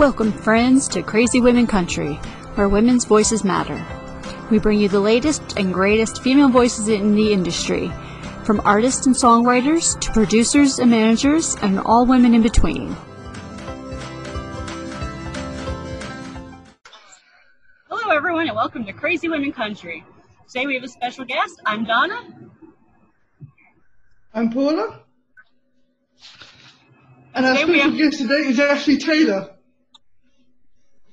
Welcome, friends, to Crazy Women Country, where women's voices matter. We bring you the latest and greatest female voices in the industry, from artists and songwriters to producers and managers, and all women in between. Hello, everyone, and welcome to Crazy Women Country. Today we have a special guest. I'm Donna. I'm Paula. And our Today we special have- guest today is Ashley Taylor.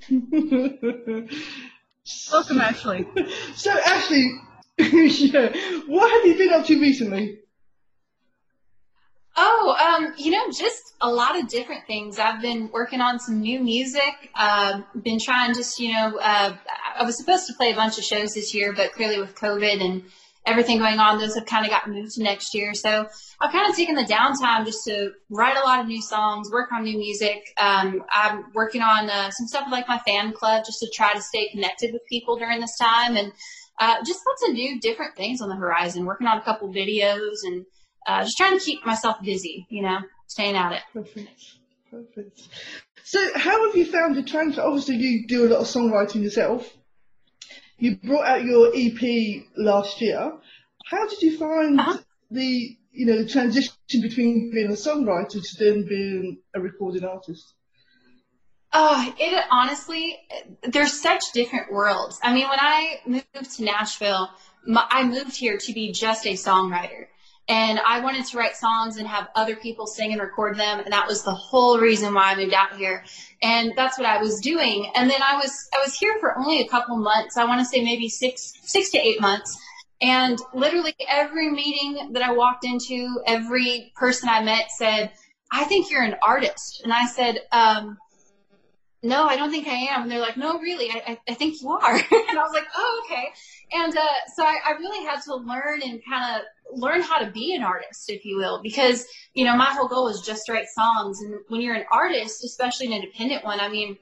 Welcome, Ashley. so, Ashley, yeah, what have you been up to recently? Oh, um, you know, just a lot of different things. I've been working on some new music. Uh, been trying just, you know, uh, I was supposed to play a bunch of shows this year, but clearly with COVID and everything going on, those have kind of got moved to next year. So I've kind of taken the downtime just to write a lot of new songs, work on new music. Um, I'm working on uh, some stuff like my fan club just to try to stay connected with people during this time and uh, just lots of new different things on the horizon. Working on a couple videos and uh, just trying to keep myself busy, you know, staying at it. Perfect. Perfect. So, how have you found the transfer? Obviously, you do a lot of songwriting yourself. You brought out your EP last year. How did you find Uh-huh. the, you know, the transition between being a songwriter to then being a recording artist? Oh, it honestly, there's such different worlds. I mean, when I moved to Nashville, my, I moved here to be just a songwriter. And I wanted to write songs and have other people sing and record them. And that was the whole reason why I moved out here. And that's what I was doing. And then I was, I was here for only a couple months. I want to say maybe six, six to eight months. And literally every meeting that I walked into, every person I met said, I think you're an artist. And I said, um, no, I don't think I am. And they're like, no, really, I, I, I think you are. and I was like, oh, okay. And uh, so I, I really had to learn and kind of learn how to be an artist, if you will, because, you know, my whole goal was just to write songs. And when you're an artist, especially an independent one, I mean,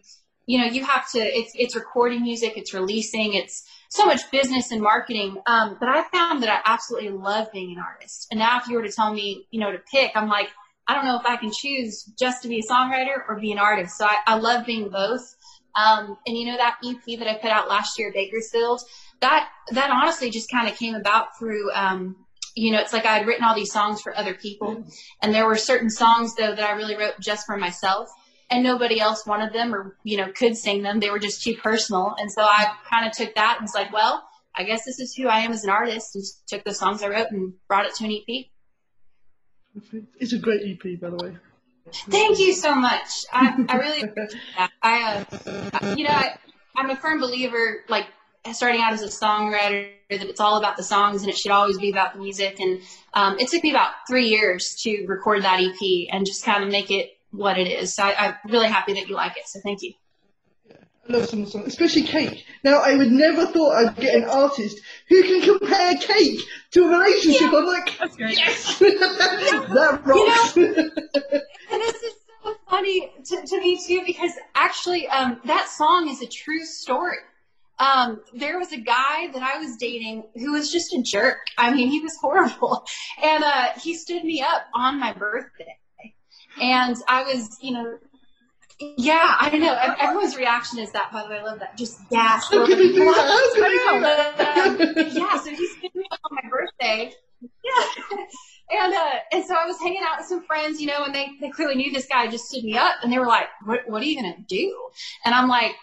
you know, you have to, it's, it's recording music, it's releasing, it's so much business and marketing. Um, but I found that I absolutely love being an artist. And now if you were to tell me, you know, to pick, I'm like, I don't know if I can choose just to be a songwriter or be an artist. So I, I love being both. Um, and you know, that EP that I put out last year, Bakersfield, that, that honestly just kind of came about through, um, you know, it's like I had written all these songs for other people and there were certain songs though that I really wrote just for myself and nobody else wanted them or, you know, could sing them. They were just too personal. And so I kind of took that and was like, well, I guess this is who I am as an artist and just took the songs I wrote and brought it to an EP. It's a great EP, by the way. Thank you so much. I, I really. I, uh, you know, I, I'm a firm believer, like starting out as a songwriter, that it's all about the songs and it should always be about the music. And um, it took me about three years to record that EP and just kind of make it what it is. So I, I'm really happy that you like it. So thank you. I love some of the songs, especially Cake. Now, I would never thought I'd get an artist who can compare Cake to a relationship. I'm like, That's great. yes, that rocks. And this is so funny to, to me too because actually um, that song is a true story. Um, there was a guy that I was dating who was just a jerk. I mean, he was horrible, and uh, he stood me up on my birthday, and I was, you know. Yeah, I know. Everyone's reaction is that. By the way, I love that. Just gasp. How can he do that? How can he do that? uh, yeah, so he stood me up on my birthday. Yeah. And uh, and so I was hanging out with some friends, you know, and they, they clearly knew this guy just stood me up and they were like, What what are you gonna do? And I'm like,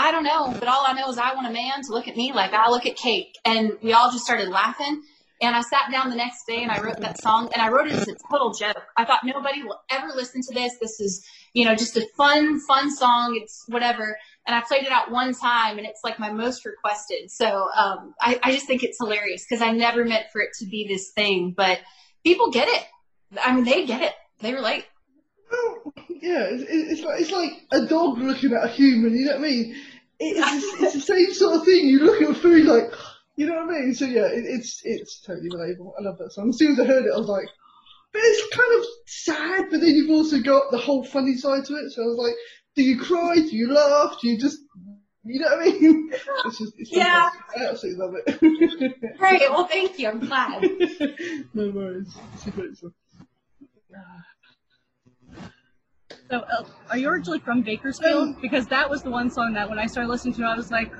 I don't know, but all I know is I want a man to look at me like I look at cake. And we all just started laughing. And I sat down the next day and I wrote that song and I wrote it as a total joke. I thought nobody will ever listen to this. This is, you know, just a fun, fun song. It's whatever. And I played it out one time and it's like my most requested. So um, I, I just think it's hilarious because I never meant for it to be this thing, but people get it. I mean, they get it. They relate. Well, yeah, it's, it's like it's like a dog looking at a human. You know what I mean? It's, it's the same sort of thing. You look at food like, you know what I mean? So yeah, it, it's it's totally relatable. I love that song. As soon as I heard it, I was like, but it's kind of sad. But then you've also got the whole funny side to it. So I was like, do you cry? Do you laugh? Do you just you know what I mean? It's just, it's Yeah. fantastic. I absolutely love it. Great. Well, thank you. I'm glad. no worries. It's a great song. Ah. So, uh, are you originally from Bakersfield? because that was the one song that when I started listening to it, I was like,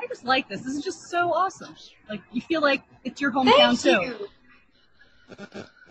I just like this. This is just so awesome. Like, you feel like it's your hometown Thank too. you.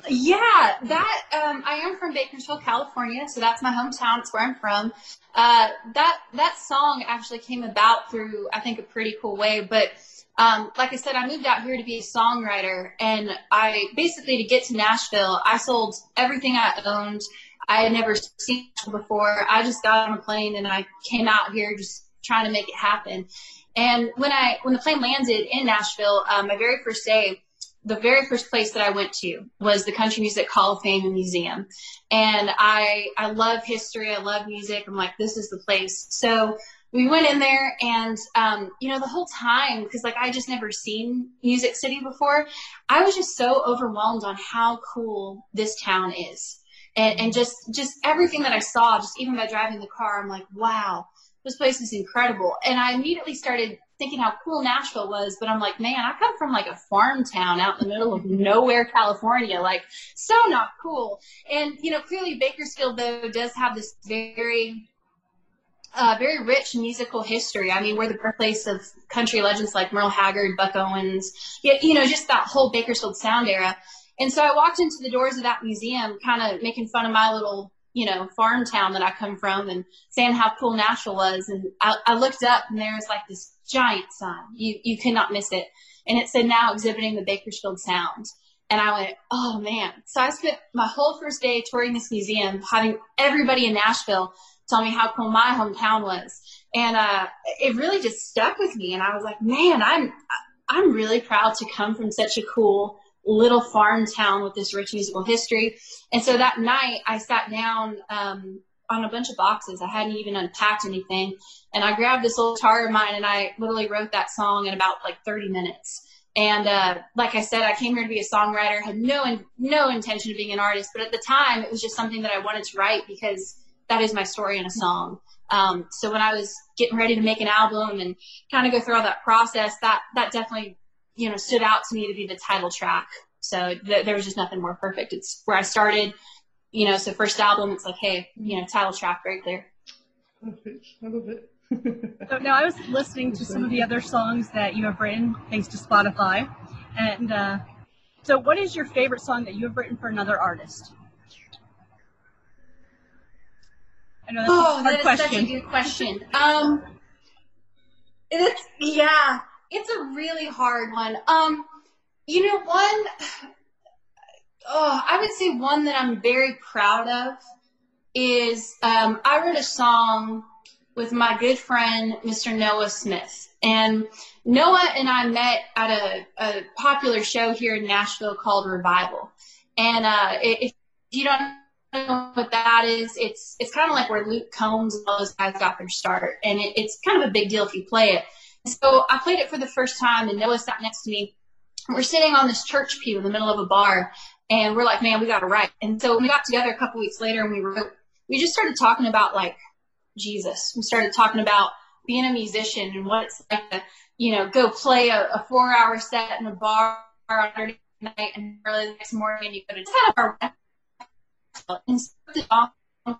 Yeah, that um, I am from Bakersfield, California, so that's my hometown. It's where I'm from. Uh, that that song actually came about through I think a pretty cool way. But um, like I said, I moved out here to be a songwriter, and I basically to get to Nashville, I sold everything I owned. I had never seen before. I just got on a plane and I came out here just trying to make it happen. And when I when the plane landed in Nashville, um, my very first day, the very first place that I went to was the Country Music Hall of Fame Museum. And I I love history, I love music. I'm like, this is the place. So we went in there and um, you know the whole time because like i just never seen music city before i was just so overwhelmed on how cool this town is. And, and just just everything that i saw just even by driving the car i'm like wow this place is incredible. And i immediately started thinking how cool nashville was but i'm like man i come from like a farm town out in the middle of nowhere california like so not cool. And you know clearly bakersfield though does have this very uh, very rich musical history. I mean, we're the birthplace of country legends like Merle Haggard, Buck Owens, you, know, just that whole Bakersfield sound era. And so I walked into the doors of that museum, kind of making fun of my little, you know, farm town that I come from and saying how cool Nashville was. And I, I looked up and there was like this giant sign. You, you could not miss it. And it said now exhibiting the Bakersfield sound. And I went, oh man. So I spent my whole first day touring this museum, having everybody in Nashville tell me how cool my hometown was. And uh, it really just stuck with me. And I was like, man, I'm I'm really proud to come from such a cool little farm town with this rich musical history. And so that night, I sat down um, on a bunch of boxes. I hadn't even unpacked anything, and I grabbed this old guitar of mine and I literally wrote that song in about like 30 minutes. And uh, like I said, I came here to be a songwriter. Had no in, no intention of being an artist, but at the time, it was just something that I wanted to write because that is my story in a song. Um, so when I was getting ready to make an album and kind of go through all that process, that that definitely you know stood out to me to be the title track. So th- there was just nothing more perfect. It's where I started. You know, so first album, it's like, hey, you know, title track right there. Perfect. I love it. So now I was listening to some of the other songs that you have written thanks to Spotify. And uh, so, what is your favorite song that you have written for another artist? I know that's a Oh, hard that is question. such a good question. Um, it's yeah, it's a really hard one. Um, you know, one, oh, I would say one that I'm very proud of is um, I wrote a song with my good friend Mr. Noah Smith, and Noah and I met at a, a popular show here in Nashville called Revival, and uh, if you don't know what that is, it's it's kind of like where Luke Combs and all those guys got their start, and it, it's kind of a big deal if you play it. So I played it for the first time, and Noah sat next to me. We're sitting on this church pew in the middle of a bar, and we're like, "Man, we got to write." And so we got together a couple weeks later, and we wrote. We just started talking about like Jesus. We started talking about being a musician and what it's like to, you know, go play a, a four-hour set in a bar on Saturday night, and early the next morning you go to kind of our and so the song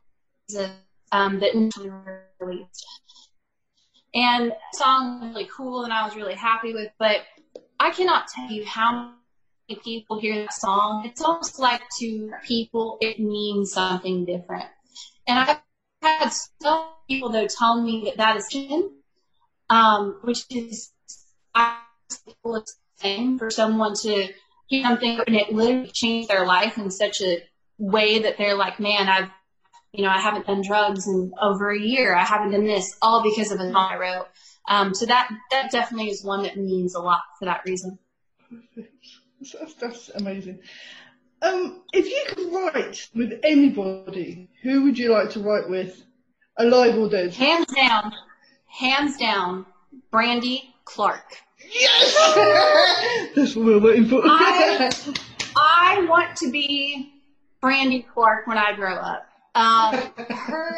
um, that initially released. And song was really cool and I was really happy with, but I cannot tell you how many people hear that song. It's almost like to people it means something different. And I've had some people though tell me that that is sin, um, which is I thing for someone to hear something and it literally changed their life in such a way that they're like, man, I've, you know, I haven't done drugs in over a year. I haven't done this all because of a song I wrote. Um, so that, that definitely is one that means a lot for that reason. That's, that's amazing. Um, if you could write with anybody, who would you like to write with, alive or dead? Hands down, hands down, Brandy Clark. Yes! That's what we're waiting for. I- I want to be Brandy Clark when I grow up. Um, her,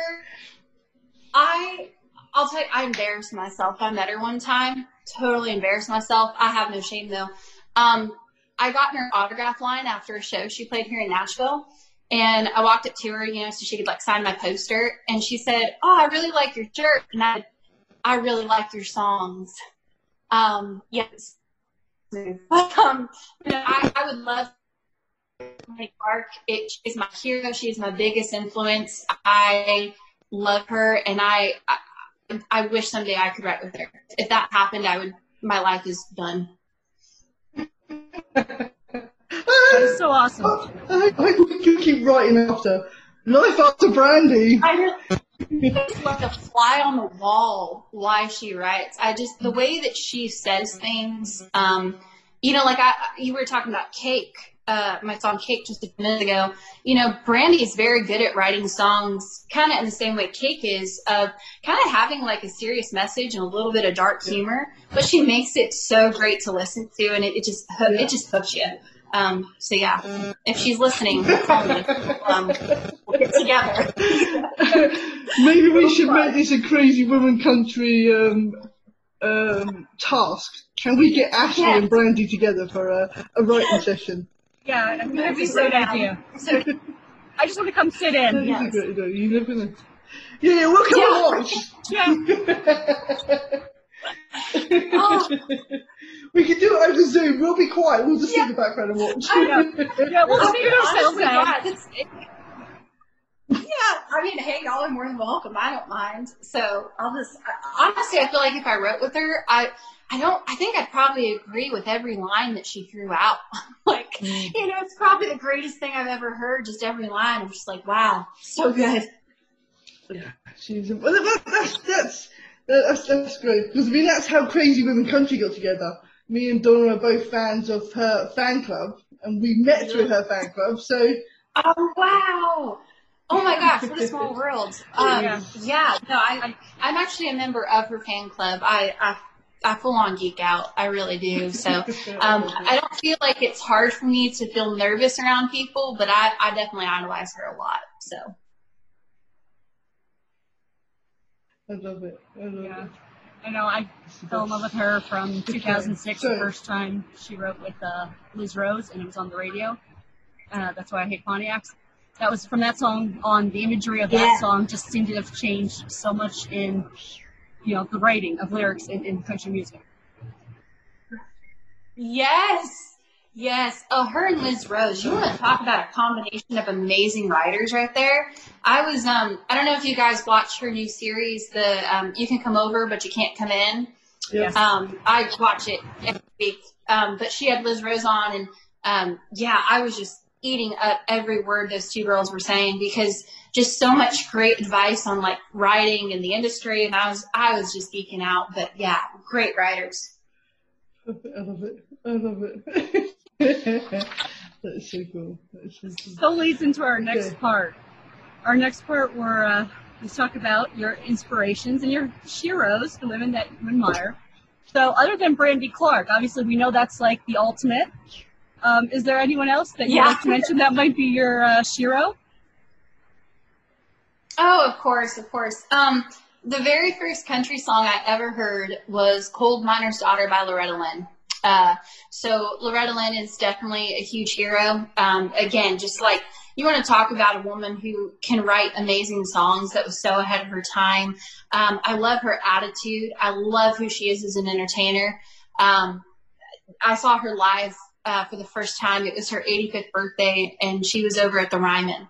I, I'll tell you, I embarrassed myself. I met her one time, totally embarrassed myself. I have no shame though. Um, I got in her autograph line after a show she played here in Nashville, And I walked up to her, you know, so she could like sign my poster. And she said, "Oh, I really like your shirt." And I, I really like your songs. Um, yes. Um, you know, I, I would love Brandy Clark. It, she's my hero. She's my biggest influence. I love her, and I, I, I wish someday I could write with her. If that happened, I would. My life is done. That's so awesome. I, I hope we can keep writing after. Life after Brandy. I really it's like a fly on the wall why she writes. I just the way that she says things. Um, you know, like I you were talking about cake. Uh, my song Cake just a minute ago. You know, Brandy is very good at writing songs, kind of in the same way Cake is, of kind of having like a serious message and a little bit of dark humor, but she makes it so great to listen to, and it, it just it just hooks you. Um, so yeah, if she's listening. Um, we'll get together. Maybe we should make this a crazy woman country um, um, task. Can we get Ashley Yes. and Brandy together for a, a writing session? Yeah, I'm gonna be So great down. idea. So I just want to come sit in. is Yes. a great idea. You live in a... Yeah, yeah, we'll come Yeah. and watch. Yeah. oh, we can do it over Zoom. We'll be quiet. We'll just sit in the background and watch. I Yeah, we'll just I mean, ourselves honestly, out. God, it's- it- yeah, I mean, hey, y'all are more than welcome. I don't mind. So I'll just I- honestly, I feel like if I wrote with her, I I don't. I think I'd probably agree with every line that she threw out. like, Mm. you know, it's probably the greatest thing I've ever heard. Just every line, I'm just like, wow, so good. Yeah, she's well, that, that's that's that's that's great because I mean that's how Crazy Women Country got together. Me and Donna are both fans of her fan club, and we met through her fan club. So Oh wow. Oh my gosh, what a small world. Um, Yeah. yeah. no, I, I'm actually a member of her fan club. I, I, I full on geek out. I really do. So, um, I don't feel like it's hard for me to feel nervous around people, but I, I definitely idolize her a lot. So, I love it. I love Yeah. it. I know I fell in love with her from 2006, the first time she wrote with uh, Liz Rose, and it was on the radio. Uh, that's why I hate Pontiacs. That was from that song on. The imagery of that Yeah. song just seemed to have changed so much in, you know, the writing of lyrics in, in country music. yes. Yes. Oh, her and Liz Rose. You want to talk about a combination of amazing writers right there. I was, um, I don't know if you guys watched her new series, the, um, You Can Come Over, but You Can't Come In. Yeah. Um, I watch it every week. Um, but she had Liz Rose on, and um, yeah, I was just eating up every word those two girls were saying because just so much great advice on like writing in the industry, and I was I was just geeking out. But yeah, great writers. I love it. I love it. that is so cool. That is so cool. So leads into our next Okay. part. Our next part, where uh, let's talk about your inspirations and your heroes, the women that you admire. So, other than Brandy Clark, obviously we know that's like the ultimate. Um, is there anyone else that you'd Yeah. like to mention that might be your uh, Shero? Oh, of course, of course. Um, the very first country song I ever heard was "Coal Miner's Daughter" by Loretta Lynn. Uh, so Loretta Lynn is definitely a huge hero. Um, again, just like you want to talk about a woman who can write amazing songs that was so ahead of her time. Um, I love her attitude. I love who she is as an entertainer. Um, I saw her live uh, for the first time. It was her 85th birthday, and she was over at the Ryman.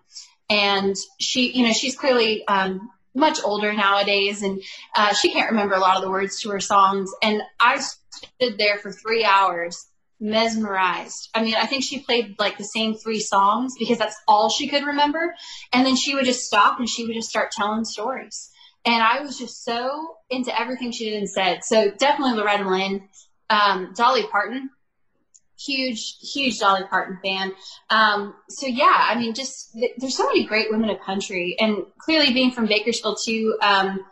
And she, you know, she's clearly um, much older nowadays, and uh, she can't remember a lot of the words to her songs. And I stood there for three hours, mesmerized. I mean, I think she played like the same three songs because that's all she could remember. And then she would just stop and she would just start telling stories. And I was just so into everything she did and said. So definitely Loretta Lynn, um, Dolly Parton, huge, huge Dolly Parton fan. Um, so yeah, I mean, just th- there's so many great women of country, and clearly being from Bakersfield too. Um,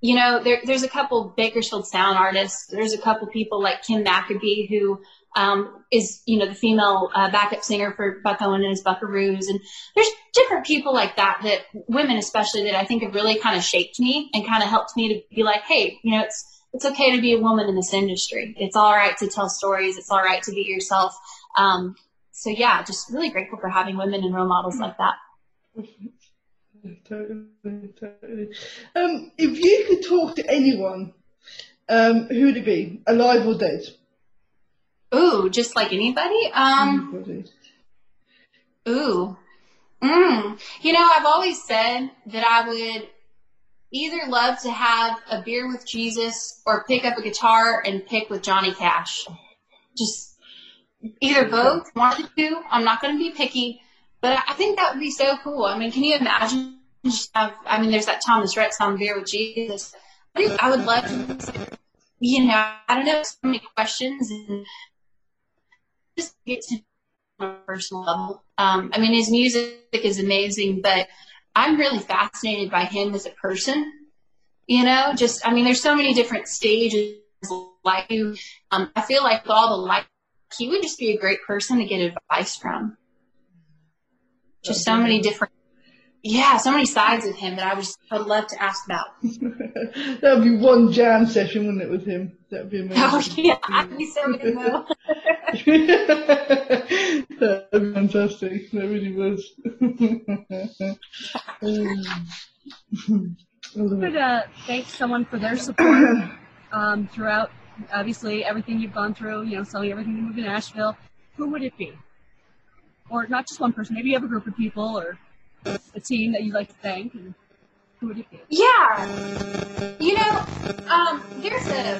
you know, there, there's a couple Bakersfield sound artists. There's a couple people like Kim McAbee who um, is, you know, the female uh, backup singer for Buck Owen and his Buckaroos. And there's different people like that, that women especially, that I think have really kind of shaped me and kind of helped me to be like, hey, you know, it's it's okay to be a woman in this industry. It's all right to tell stories. It's all right to be yourself. Um, so yeah, just really grateful for having women and role models like that. Totally, totally. Um, if you could talk to anyone, um, who would it be, alive or dead? Ooh, just like anybody. Um, Anybody. ooh, mm. You know, I've always said that I would either love to have a beer with Jesus or pick up a guitar and pick with Johnny Cash. Just either both, one of the two. I'm not going to be picky, but I think that would be so cool. I mean, can you imagine? Just have, I mean, there's that Thomas Rhett song, Beer with Jesus. I think I would love to, you know, I don't know, so many questions and just get to on a personal level. Um, I mean, his music is amazing, but I'm really fascinated by him as a person. You know, just I mean, there's so many different stages like. Um, I feel like with all the like, he would just be a great person to get advice from. Just so many different, yeah, so many sides of him that I would just I'd love to ask about. that would be one jam session, wouldn't it, with him? That would be amazing. Oh yeah, I'd be so. That be fantastic. That really was. Um, I uh, thank someone for their support um, throughout, obviously, everything you've gone through, you know, selling everything to move to Nashville, who would it be? Or not just one person, maybe you have a group of people or a team that you'd like to thank, and Yeah, you know, um, there's a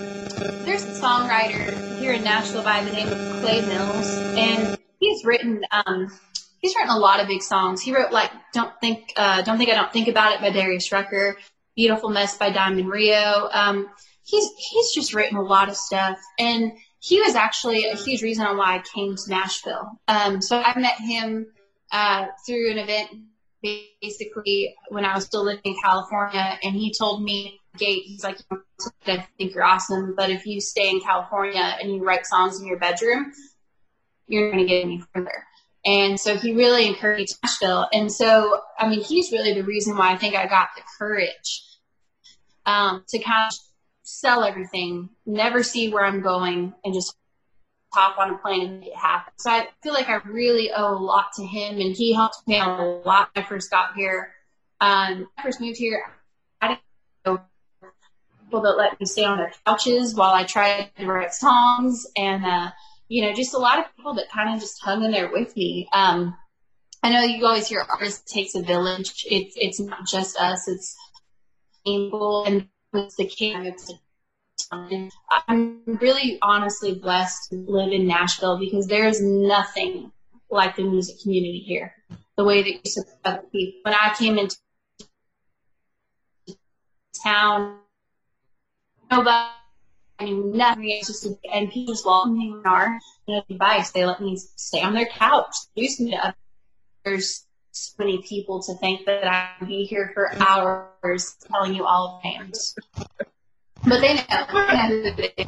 there's a songwriter here in Nashville by the name of Clay Mills, and he's written um, he's written a lot of big songs. He wrote like "Don't Think uh, Don't Think I Don't Think About It" by Darius Rucker, "Beautiful Mess" by Diamond Rio. Um, he's he's just written a lot of stuff, and he was actually a huge reason on why I came to Nashville. Um, so I met him uh, through an event basically when I was still living in California, and he told me, Gate, he's like, I think you're awesome, but if you stay in California and you write songs in your bedroom, you're not going to get any further. And so he really encouraged Nashville. And so, I mean, he's really the reason why I think I got the courage um, to kind of sell everything, never see where I'm going, and just hop on a plane and make it happen. So I feel like I really owe a lot to him, and he helped me out a lot when I first got here. Um, I first moved here, I didn't know people that let me stay on their couches while I tried to write songs, and uh, you know, just a lot of people that kind of just hung in there with me. Um, I know you always hear artists takes a village. It's it's not just us. It's people and it's the. It's I'm really honestly blessed to live in Nashville because there is nothing like the music community here. The way that you support people. When I came into town, nobody, I mean, nothing. It's just, and people just welcome me in our you know, advice. They let me stay on their couch, introduce me to others. There's so many people to think that I would be here for hours telling you all of my names. But they know. They know it is.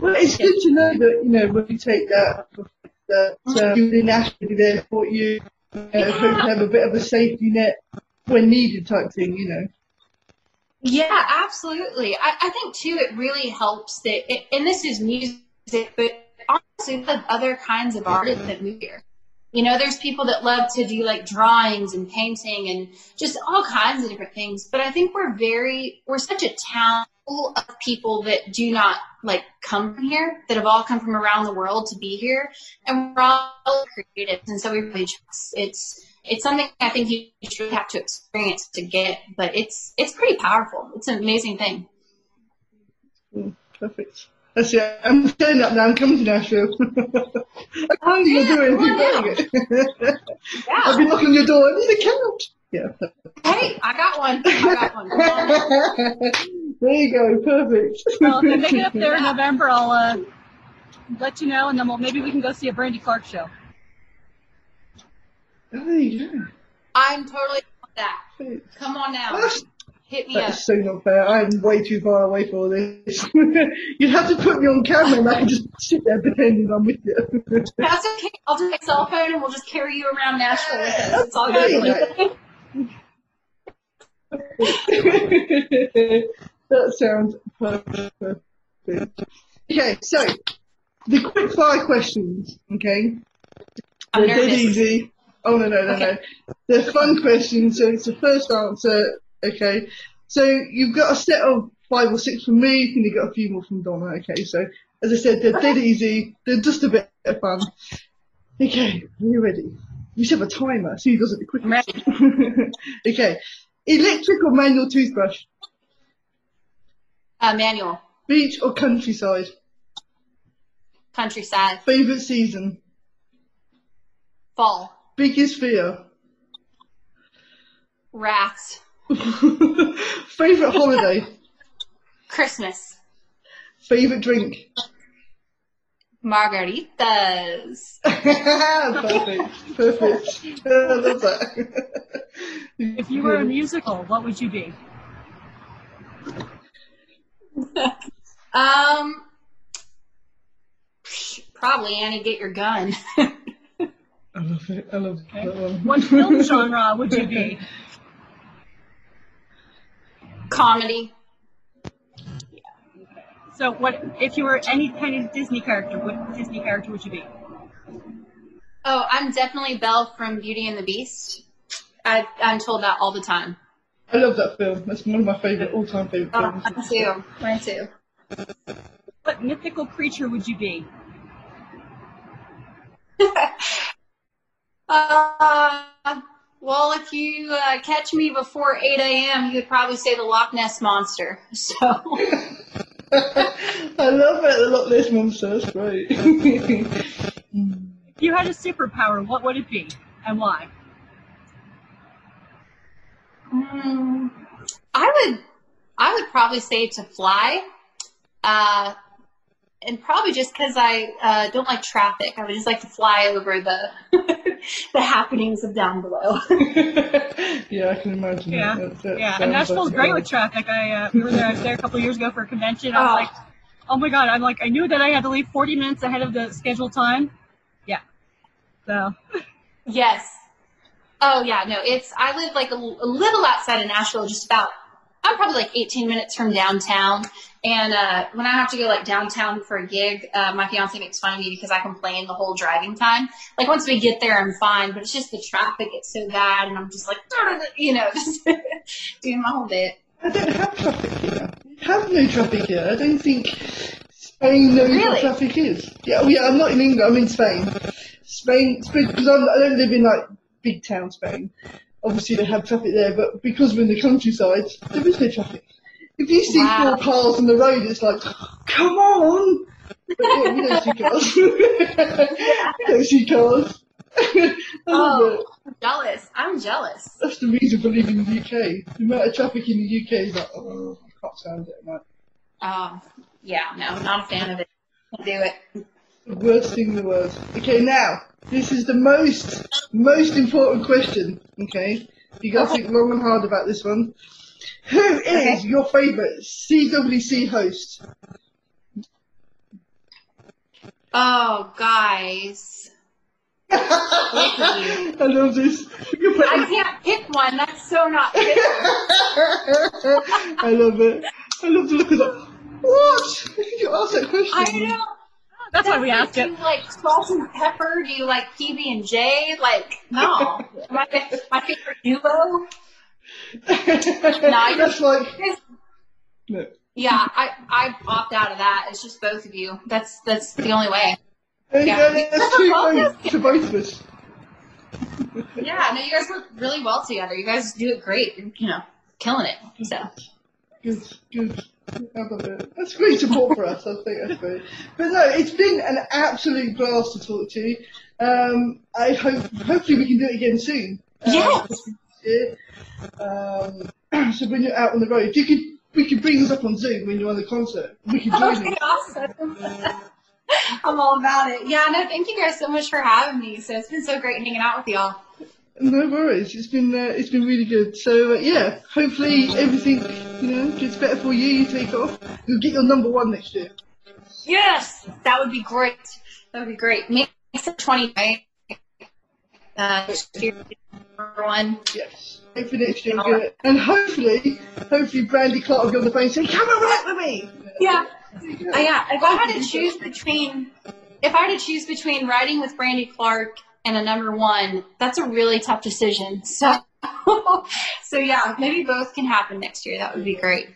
Well, it's good to know that, you know, when you take that, that uh, you're in there for you, uh, so you have a bit of a safety net when needed type thing, you know. Yeah, absolutely. I, I think too, it really helps that, it, and this is music, but honestly, the other kinds of artists that move here. You know, there's people that love to do like drawings and painting and just all kinds of different things. But I think we're very, we're such a town of people that do not like come from here, that have all come from around the world to be here. And we're all creative. And so we really just, it's, it's something I think you really have to experience to get, but it's, it's pretty powerful. It's an amazing thing. Mm, perfect. That's it. I'm staying up now. I'm coming to Nashville. I can't yeah, even do anything well, about it. Yeah. I'll be knocking your door. I need a couch. Yeah. Hey, I got one. I got one. There you go. Perfect. Well, if I make it up there in November, I'll uh, let you know, and then we'll, maybe we can go see a Brandy Clark show. There you go. I'm totally on that. Come on now. That's, Hit me up. that's so not fair. I'm way too far away for this. You'd have to put me on camera and I can just sit there pretending I'm with you. That's okay. I'll take my cell phone and we'll just carry you around Nashville with us. It's all good. that sounds perfect. Okay, so the quick fire questions. Okay, I'm they're dead easy. Oh no no no Okay. no, they're fun questions. So it's the first answer. Okay, so you've got a set of five or six from me, and you've got a few more from Donna. Okay, so as I said, they're dead easy. They're just a bit of fun. Okay, are you ready? You should have a timer. See who does it the quickest. okay, electric or manual toothbrush? Uh, manual. Beach or countryside? Countryside. Favorite season? Fall. Biggest fear? Rats. Favorite holiday? Christmas. Favorite drink? Margaritas. perfect, perfect. I love that. If you were a musical, what would you be? Um, probably Annie, get your gun. I love it. I love that one. What film genre would you be? Comedy. So, what if you were any kind of Disney character? What Disney character would you be? Oh, I'm definitely Belle from Beauty and the Beast. I, I'm told that all the time. I love that film. That's one of my favorite, all-time favorite Oh, films. mine too. Mine too. What mythical creature would you be? If you uh, catch me before 8 a.m., you would probably say the Loch Ness Monster. So, I love it. The Loch Ness Monster. That's great. If you had a superpower, what would it be and why? mm, I would, I would probably say to fly. Uh, and probably just because I uh, don't like traffic, I would just like to fly over the the happenings of down below. yeah, I can imagine. Yeah, That, that Yeah, sounds and Nashville's great with traffic. I uh, we were there. I was there a couple years ago for a convention. I was Oh. like, oh my god! I'm like, I knew that I had to leave 40 minutes ahead of the scheduled time. Yeah. So Yes. Oh yeah, no, it's I live like a, a little outside of Nashville, just about I'm probably like 18 minutes from downtown. And uh, when I have to go like downtown for a gig, uh, my fiance makes fun of me because I complain the whole driving time. Like once we get there, I'm fine, but it's just the traffic gets so bad, and I'm just like, you know, just doing my whole bit. I don't have traffic here. We have no traffic here. I don't think Spain knows what traffic is. Yeah, oh yeah, I'm not in England. I'm in Spain. Spain, Spain, because I don't live in like big town Spain. Obviously, they have traffic there, but because we're in the countryside, there is no traffic. If you see Wow. four cars on the road, it's like, come on! But yeah, we don't see cars. we don't see cars. oh, I'm jealous. I'm jealous. That's the reason for living in the UK. The amount of traffic in the UK is like, oh, I can't stand it. Like, Oh, um, yeah, no, I'm not a fan of it. Can't do it. the worst thing in the world. Okay, now, this is the most, most important question. Okay? You gotta think long and hard about this one. Who is Okay. your favourite CWC host? Oh, guys. I love this. I can't pick one. That's so not fair. I love it. I love the look of that. What? You asked that question. I know. That's why we asked Do it. you like salt and pepper? Do you like PB and J? Like no. my my favorite duo. That's like. No. Yeah, I I opt out of that. It's just both of you. That's that's the only way. Yeah. That's two votes to both of us. Yeah, no, you guys work really well together. You guys do it great. You're, you know, killing it. So Good, good. I love it. That's great support for us. I think that's great. But no, it's been an absolute blast to talk to you. Um, I hope, hopefully, we can do it again soon. Um, Yes. yeah. Um, so when you're out on the road, you could we could bring this up on Zoom when you're on the concert. We could join awesome. I'm all about it. Yeah, no, thank you guys so much for having me. So it's been so great hanging out with y'all. No worries. It's been uh, it's been really good. So uh, yeah, hopefully everything you know gets better for you. You take off. You'll get your number one next year. Yes, that would be great. That would be great. Make it 20, right? Uh, number one. Yes. Hopefully next year we'll get it. And hopefully, hopefully Brandy Clark will be on the phone saying, come and work with me! Yeah, Uh, yeah, if I had to choose between, if I had to choose between writing with Brandy Clark and a number one, that's a really tough decision. So, so yeah, maybe both can happen next year. That would be great.